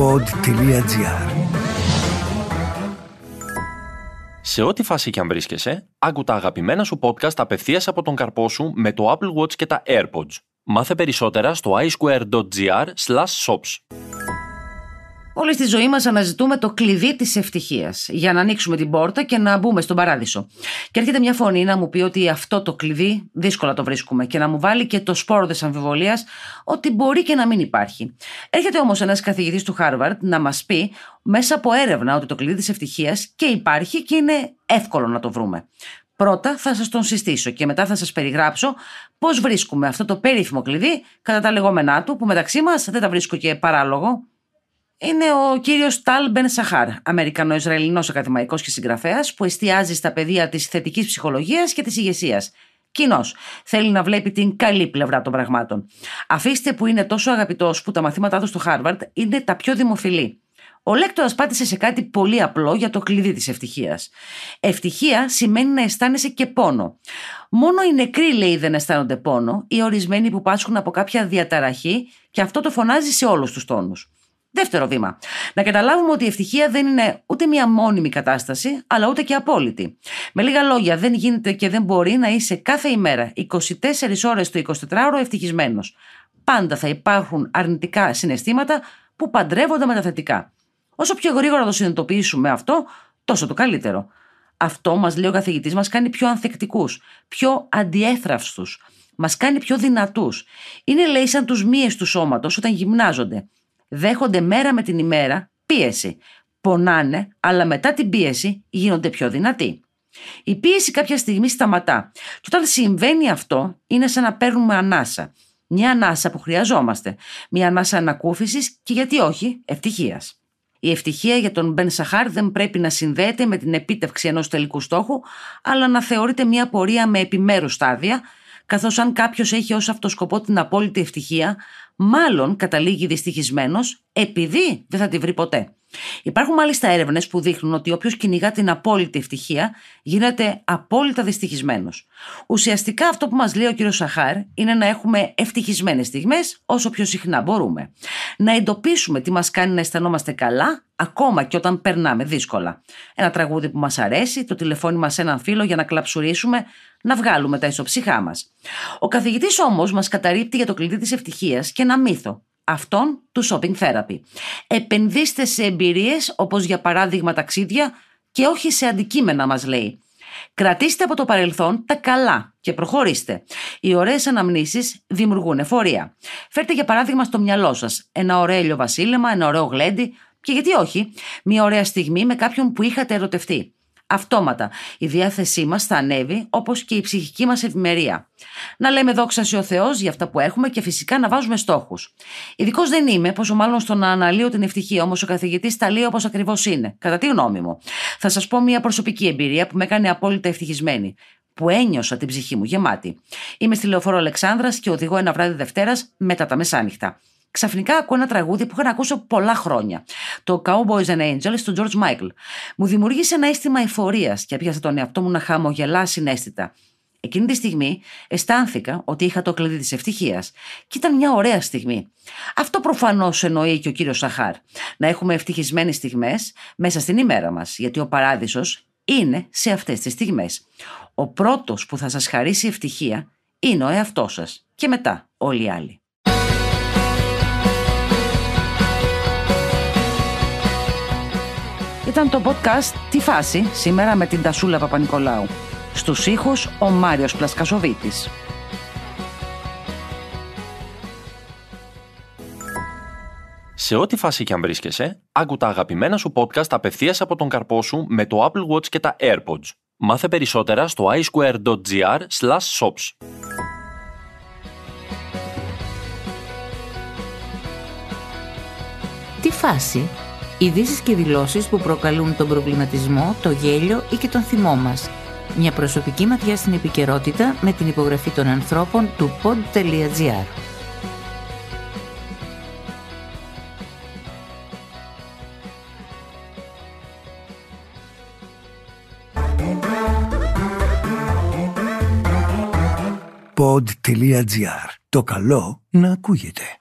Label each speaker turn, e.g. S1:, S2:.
S1: pod.gr
S2: Σε ό,τι φάση και αν βρίσκεσαι, άκου τα αγαπημένα σου podcast απευθείας από τον καρπό σου με το Apple Watch και τα AirPods. Μάθε περισσότερα στο iSquare.gr shops.
S3: Όλη στη ζωή μας αναζητούμε το κλειδί της ευτυχίας για να ανοίξουμε την πόρτα και να μπούμε στον παράδεισο. Και έρχεται μια φωνή να μου πει ότι αυτό το κλειδί δύσκολα το βρίσκουμε και να μου βάλει και το σπόρο της αμφιβολίας ότι μπορεί και να μην υπάρχει. Έρχεται όμως ένας καθηγητής του Χάρβαρντ να μας πει μέσα από έρευνα ότι το κλειδί της ευτυχίας και υπάρχει και είναι εύκολο να το βρούμε. Πρώτα θα σας τον συστήσω και μετά θα σας περιγράψω πώς βρίσκουμε αυτό το περίφημο κλειδί κατά τα λεγόμενά του που μεταξύ μας δεν τα βρίσκω και παράλογο είναι ο κύριος Τάλ Μπεν Σαχάρ, Αμερικανο-Ισραηλινό ακαδημαϊκός και συγγραφέας, που εστιάζει στα πεδία της θετικής ψυχολογίας και της ηγεσίας. Κοινώ. Θέλει να βλέπει την καλή πλευρά των πραγμάτων. Αφήστε που είναι τόσο αγαπητός που τα μαθήματά του στο Χάρβαρντ είναι τα πιο δημοφιλή. Ο λέκτορας πάτησε σε κάτι πολύ απλό για το κλειδί της ευτυχίας. Ευτυχία σημαίνει να αισθάνεσαι και πόνο. Μόνο οι νεκροί, λέει, δεν αισθάνονται πόνο, ή ορισμένοι που πάσχουν από κάποια διαταραχή, και αυτό το φωνάζει σε όλους τους τόνους. Δεύτερο βήμα. Να καταλάβουμε ότι η ευτυχία δεν είναι ούτε μια μόνιμη κατάσταση, αλλά ούτε και απόλυτη. Με λίγα λόγια, δεν γίνεται και δεν μπορεί να είσαι κάθε ημέρα 24 ώρες το 24ωρο ευτυχισμένος. Πάντα θα υπάρχουν αρνητικά συναισθήματα που παντρεύονται με τα θετικά. Όσο πιο γρήγορα το συνειδητοποιήσουμε αυτό, τόσο το καλύτερο. Αυτό μας λέει ο καθηγητής μας κάνει πιο ανθεκτικούς, πιο αντιέθραυστους, μας κάνει πιο δυνατούς. Είναι λέει σαν τους μύες του σώματος όταν γυμνάζονται δέχονται μέρα με την ημέρα πίεση. Πονάνε, αλλά μετά την πίεση γίνονται πιο δυνατοί. Η πίεση κάποια στιγμή σταματά. Και όταν συμβαίνει αυτό, είναι σαν να παίρνουμε ανάσα. Μια ανάσα που χρειαζόμαστε. Μια ανάσα ανακούφισης και γιατί όχι, ευτυχίας. Η ευτυχία για τον Μπεν Σαχάρ δεν πρέπει να συνδέεται με την επίτευξη ενός τελικού στόχου, αλλά να θεωρείται μια πορεία με επιμέρους στάδια, καθώς αν κάποιος έχει ως αυτό σκοπό την απόλυτη ευτυχία, μάλλον καταλήγει δυστυχισμένος επειδή δεν θα τη βρει ποτέ. Υπάρχουν μάλιστα έρευνες που δείχνουν ότι όποιος κυνηγά την απόλυτη ευτυχία γίνεται απόλυτα δυστυχισμένος. Ουσιαστικά αυτό που μας λέει ο κύριος Σαχάρ είναι να έχουμε ευτυχισμένες στιγμές όσο πιο συχνά μπορούμε. Να εντοπίσουμε τι μας κάνει να αισθανόμαστε καλά, ακόμα και όταν περνάμε δύσκολα. Ένα τραγούδι που μας αρέσει, το τηλεφώνημα σε έναν φίλο για να κλαψουρίσουμε, να βγάλουμε τα ισοψυχά μας. Ο καθηγητής όμως μας καταρρύπτει για το κλειδί της ευτυχίας και ένα μύθο αυτόν του shopping therapy. Επενδύστε σε εμπειρίες όπως για παράδειγμα ταξίδια και όχι σε αντικείμενα μας λέει. Κρατήστε από το παρελθόν τα καλά και προχωρήστε. Οι ωραίες αναμνήσεις δημιουργούν εφορία. Φέρτε για παράδειγμα στο μυαλό σας ένα ωραίο βασίλεμα, ένα ωραίο γλέντι και γιατί όχι, μια ωραία στιγμή με κάποιον που είχατε ερωτευτεί αυτόματα η διάθεσή μας θα ανέβει όπως και η ψυχική μας ευημερία. Να λέμε δόξα ο Θεός για αυτά που έχουμε και φυσικά να βάζουμε στόχους. Ειδικός δεν είμαι, πόσο μάλλον στο να αναλύω την ευτυχία, όμως ο καθηγητής τα λέει όπως ακριβώς είναι, κατά τη γνώμη μου. Θα σας πω μια προσωπική εμπειρία που με έκανε απόλυτα ευτυχισμένη που ένιωσα την ψυχή μου γεμάτη. Είμαι στη λεωφόρο Αλεξάνδρας και οδηγώ ένα βράδυ Δευτέρας μετά τα μεσάνυχτα ξαφνικά ακούω ένα τραγούδι που είχα να ακούσω πολλά χρόνια. Το Cowboys and Angels του George Michael. Μου δημιούργησε ένα αίσθημα εφορίας και έπιασα τον εαυτό μου να χαμογελά συνέστητα. Εκείνη τη στιγμή αισθάνθηκα ότι είχα το κλειδί της ευτυχίας. Και ήταν μια ωραία στιγμή. Αυτό προφανώς εννοεί και ο κύριος Σαχάρ. Να έχουμε ευτυχισμένες στιγμές μέσα στην ημέρα μας, γιατί ο παράδεισος είναι σε αυτές τις στιγμές. Ο πρώτος που θα σας χαρίσει ευτυχία είναι ο εαυτός σας. Και μετά όλοι οι άλλοι. Ήταν το podcast «Τι φάση» σήμερα με την Τασούλα Παπα-Νικολάου. Στους ήχους ο Μάριος Πλασκασοβίτης.
S2: Σε ό,τι φάση και αν βρίσκεσαι, άκου τα αγαπημένα σου podcast απευθείας από τον καρπό σου με το Apple Watch και τα AirPods. Μάθε περισσότερα στο iSquare.gr shops.
S4: Τι φάση Ειδήσεις και δηλώσεις που προκαλούν τον προβληματισμό, το γέλιο ή και τον θυμό μας. Μια προσωπική ματιά στην επικαιρότητα με την υπογραφή των ανθρώπων του pod.gr.
S1: Pod.gr. Το καλό να ακούγεται.